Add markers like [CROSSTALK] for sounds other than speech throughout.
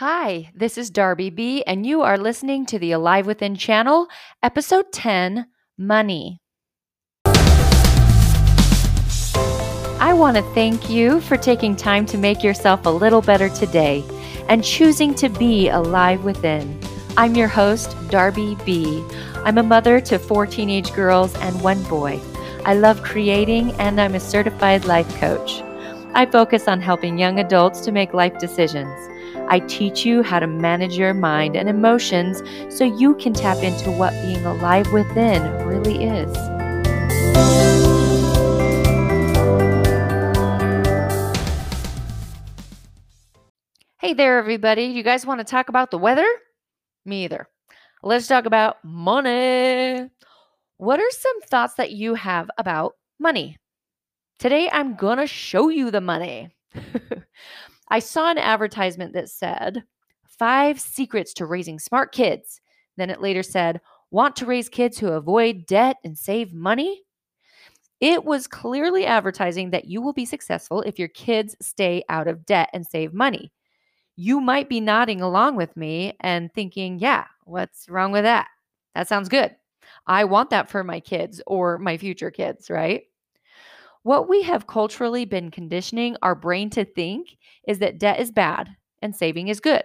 Hi, this is Darby B, and you are listening to the Alive Within channel, episode 10 Money. I want to thank you for taking time to make yourself a little better today and choosing to be alive within. I'm your host, Darby B. I'm a mother to four teenage girls and one boy. I love creating, and I'm a certified life coach. I focus on helping young adults to make life decisions. I teach you how to manage your mind and emotions so you can tap into what being alive within really is. Hey there, everybody. You guys want to talk about the weather? Me either. Let's talk about money. What are some thoughts that you have about money? Today, I'm going to show you the money. [LAUGHS] I saw an advertisement that said, Five secrets to raising smart kids. Then it later said, Want to raise kids who avoid debt and save money? It was clearly advertising that you will be successful if your kids stay out of debt and save money. You might be nodding along with me and thinking, yeah, what's wrong with that? That sounds good. I want that for my kids or my future kids, right? What we have culturally been conditioning our brain to think is that debt is bad and saving is good.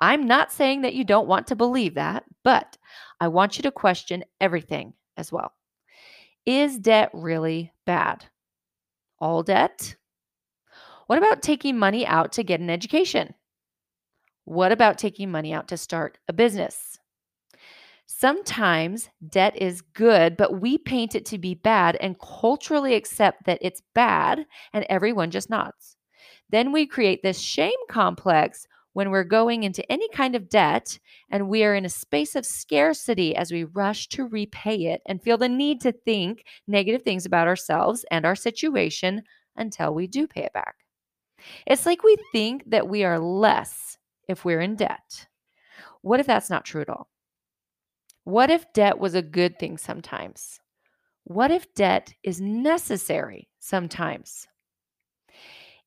I'm not saying that you don't want to believe that, but I want you to question everything as well. Is debt really bad? All debt? What about taking money out to get an education? What about taking money out to start a business? Sometimes debt is good, but we paint it to be bad and culturally accept that it's bad, and everyone just nods. Then we create this shame complex when we're going into any kind of debt and we are in a space of scarcity as we rush to repay it and feel the need to think negative things about ourselves and our situation until we do pay it back. It's like we think that we are less if we're in debt. What if that's not true at all? What if debt was a good thing sometimes? What if debt is necessary sometimes?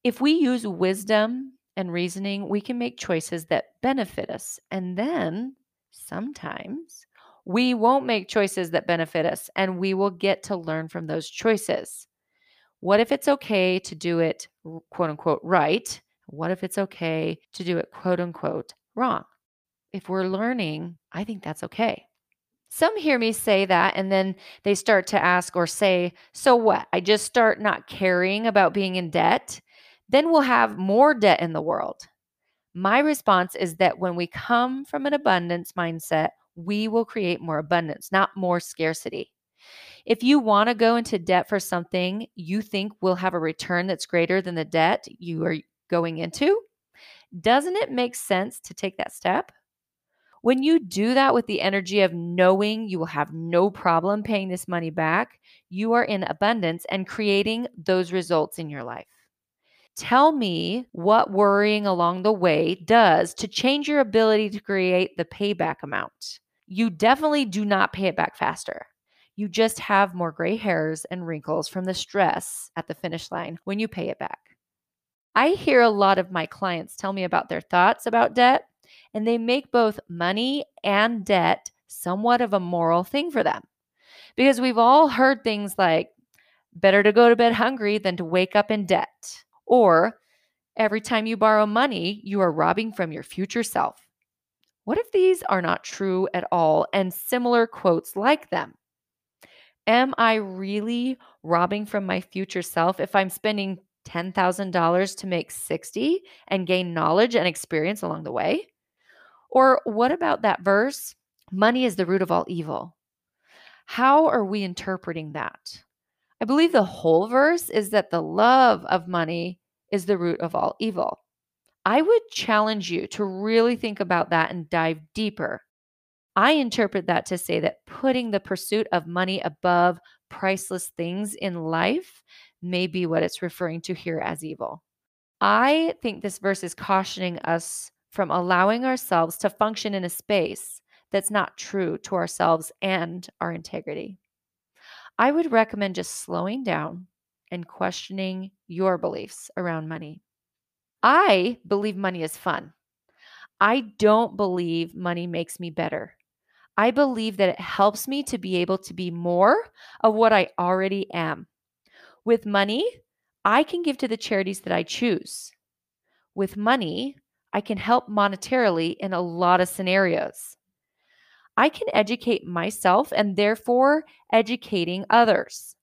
If we use wisdom and reasoning, we can make choices that benefit us. And then sometimes we won't make choices that benefit us and we will get to learn from those choices. What if it's okay to do it quote unquote right? What if it's okay to do it quote unquote wrong? If we're learning, I think that's okay. Some hear me say that and then they start to ask or say, So what? I just start not caring about being in debt? Then we'll have more debt in the world. My response is that when we come from an abundance mindset, we will create more abundance, not more scarcity. If you want to go into debt for something you think will have a return that's greater than the debt you are going into, doesn't it make sense to take that step? When you do that with the energy of knowing you will have no problem paying this money back, you are in abundance and creating those results in your life. Tell me what worrying along the way does to change your ability to create the payback amount. You definitely do not pay it back faster. You just have more gray hairs and wrinkles from the stress at the finish line when you pay it back. I hear a lot of my clients tell me about their thoughts about debt and they make both money and debt somewhat of a moral thing for them. Because we've all heard things like, better to go to bed hungry than to wake up in debt. Or, every time you borrow money, you are robbing from your future self. What if these are not true at all and similar quotes like them? Am I really robbing from my future self if I'm spending $10,000 to make 60 and gain knowledge and experience along the way? Or what about that verse? Money is the root of all evil. How are we interpreting that? I believe the whole verse is that the love of money is the root of all evil. I would challenge you to really think about that and dive deeper. I interpret that to say that putting the pursuit of money above priceless things in life may be what it's referring to here as evil. I think this verse is cautioning us from allowing ourselves to function in a space that's not true to ourselves and our integrity. I would recommend just slowing down and questioning your beliefs around money. I believe money is fun. I don't believe money makes me better. I believe that it helps me to be able to be more of what I already am. With money, I can give to the charities that I choose. With money, I can help monetarily in a lot of scenarios. I can educate myself and therefore educating others.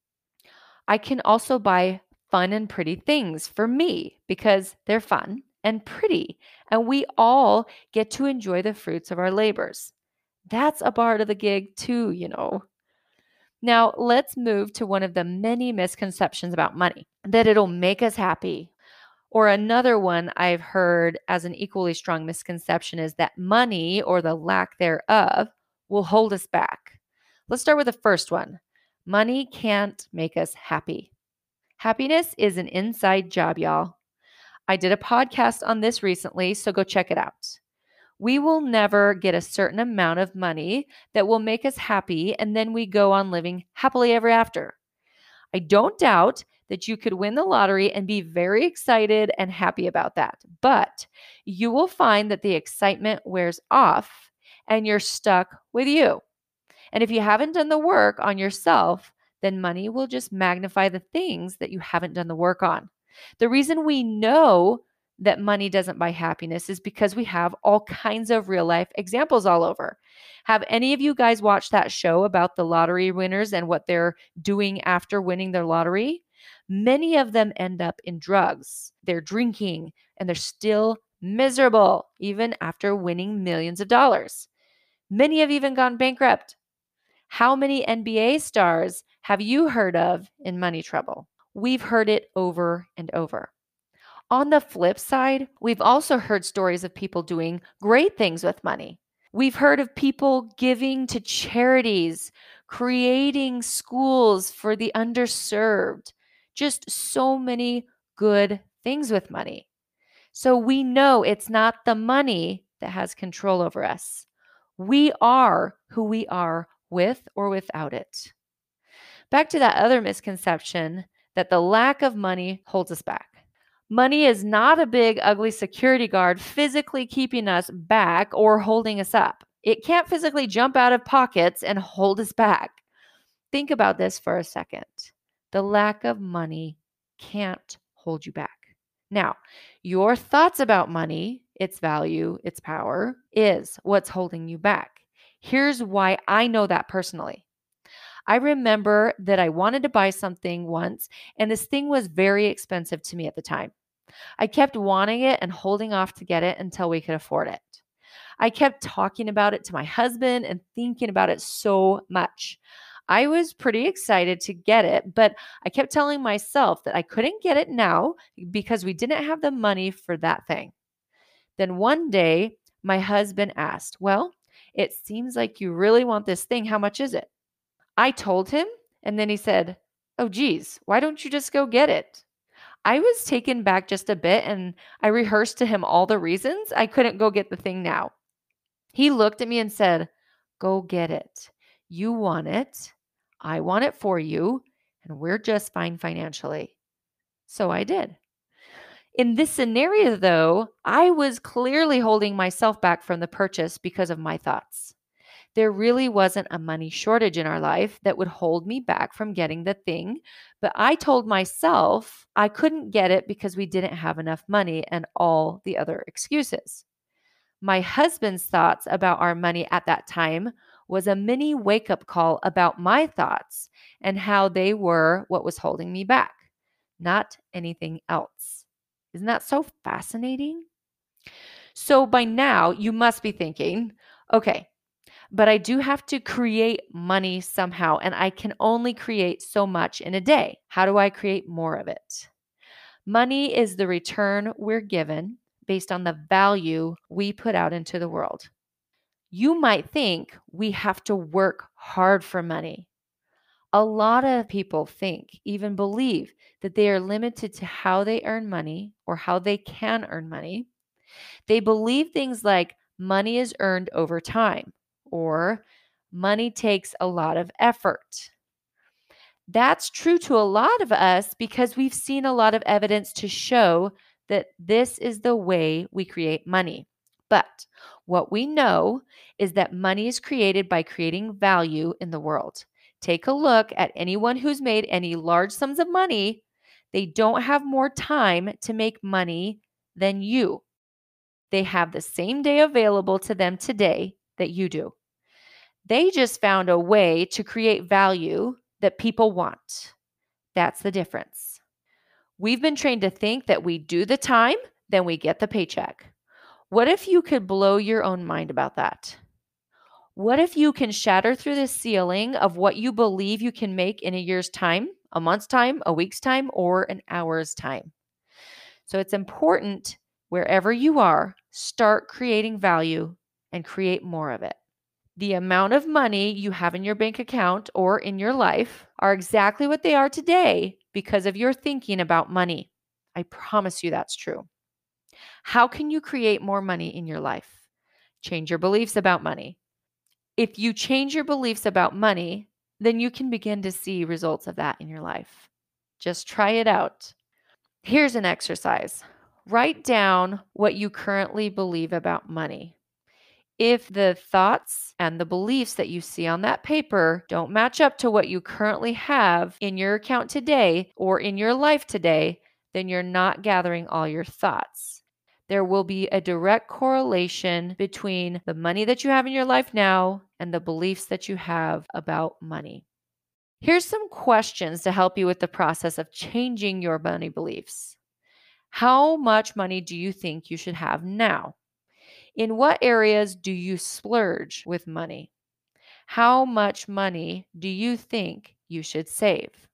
I can also buy fun and pretty things for me because they're fun and pretty, and we all get to enjoy the fruits of our labors. That's a part of the gig, too, you know. Now, let's move to one of the many misconceptions about money that it'll make us happy. Or another one I've heard as an equally strong misconception is that money or the lack thereof will hold us back. Let's start with the first one money can't make us happy. Happiness is an inside job, y'all. I did a podcast on this recently, so go check it out. We will never get a certain amount of money that will make us happy, and then we go on living happily ever after. I don't doubt that you could win the lottery and be very excited and happy about that, but you will find that the excitement wears off and you're stuck with you. And if you haven't done the work on yourself, then money will just magnify the things that you haven't done the work on. The reason we know that money doesn't buy happiness is because we have all kinds of real life examples all over. Have any of you guys watched that show about the lottery winners and what they're doing after winning their lottery? Many of them end up in drugs. They're drinking and they're still miserable even after winning millions of dollars. Many have even gone bankrupt. How many NBA stars have you heard of in money trouble? We've heard it over and over. On the flip side, we've also heard stories of people doing great things with money. We've heard of people giving to charities, creating schools for the underserved, just so many good things with money. So we know it's not the money that has control over us. We are who we are with or without it. Back to that other misconception that the lack of money holds us back. Money is not a big, ugly security guard physically keeping us back or holding us up. It can't physically jump out of pockets and hold us back. Think about this for a second. The lack of money can't hold you back. Now, your thoughts about money, its value, its power, is what's holding you back. Here's why I know that personally. I remember that I wanted to buy something once, and this thing was very expensive to me at the time. I kept wanting it and holding off to get it until we could afford it. I kept talking about it to my husband and thinking about it so much. I was pretty excited to get it, but I kept telling myself that I couldn't get it now because we didn't have the money for that thing. Then one day, my husband asked, Well, it seems like you really want this thing. How much is it? I told him, and then he said, Oh, geez, why don't you just go get it? I was taken back just a bit and I rehearsed to him all the reasons I couldn't go get the thing now. He looked at me and said, Go get it. You want it. I want it for you. And we're just fine financially. So I did. In this scenario, though, I was clearly holding myself back from the purchase because of my thoughts there really wasn't a money shortage in our life that would hold me back from getting the thing. But I told myself I couldn't get it because we didn't have enough money and all the other excuses. My husband's thoughts about our money at that time was a mini wake up call about my thoughts and how they were what was holding me back, not anything else. Isn't that so fascinating? So by now, you must be thinking, okay, but I do have to create money somehow, and I can only create so much in a day. How do I create more of it? Money is the return we're given based on the value we put out into the world. You might think we have to work hard for money. A lot of people think, even believe, that they are limited to how they earn money or how they can earn money. They believe things like money is earned over time or money takes a lot of effort. That's true to a lot of us because we've seen a lot of evidence to show that this is the way we create money. But what we know is that money is created by creating value in the world. Take a look at anyone who's made any large sums of money. They don't have more time to make money than you. They have the same day available to them today that you do. They just found a way to create value that people want. That's the difference. We've been trained to think that we do the time, then we get the paycheck. What if you could blow your own mind about that? What if you can shatter through the ceiling of what you believe you can make in a year's time, a month's time, a week's time, or an hour's time? So it's important wherever you are, start creating value and create more of it. The amount of money you have in your bank account or in your life are exactly what they are today because of your thinking about money. I promise you that's true. How can you create more money in your life? Change your beliefs about money. If you change your beliefs about money, then you can begin to see results of that in your life. Just try it out. Here's an exercise write down what you currently believe about money. If the thoughts and the beliefs that you see on that paper don't match up to what you currently have in your account today or in your life today, then you're not gathering all your thoughts there will be a direct correlation between the money that you have in your life now and the beliefs that you have about money. Here's some questions to help you with the process of changing your money beliefs. How much money do you think you should have now? In what areas do you splurge with money? How much money do you think you should save?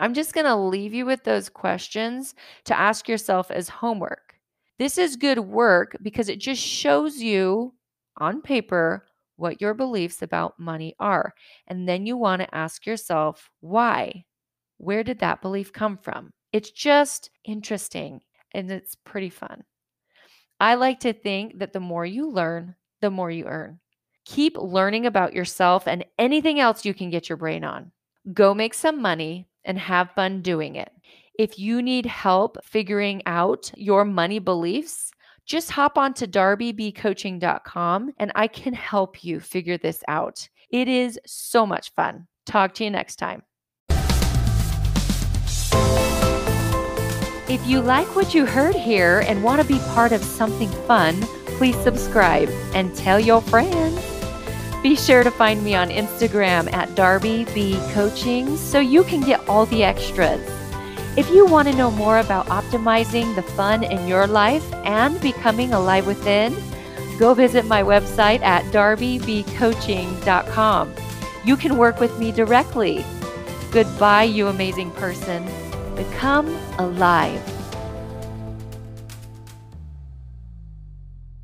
I'm just going to leave you with those questions to ask yourself as homework. This is good work because it just shows you on paper what your beliefs about money are. And then you want to ask yourself, why? Where did that belief come from? It's just interesting and it's pretty fun. I like to think that the more you learn, the more you earn. Keep learning about yourself and anything else you can get your brain on. Go make some money and have fun doing it. If you need help figuring out your money beliefs, just hop on to darbybcoaching.com and I can help you figure this out. It is so much fun. Talk to you next time. If you like what you heard here and want to be part of something fun, please subscribe and tell your friends. Be sure to find me on Instagram at Darby so you can get all the extras. If you want to know more about optimizing the fun in your life and becoming alive within, go visit my website at darbybcoaching.com. You can work with me directly. Goodbye, you amazing person. Become alive.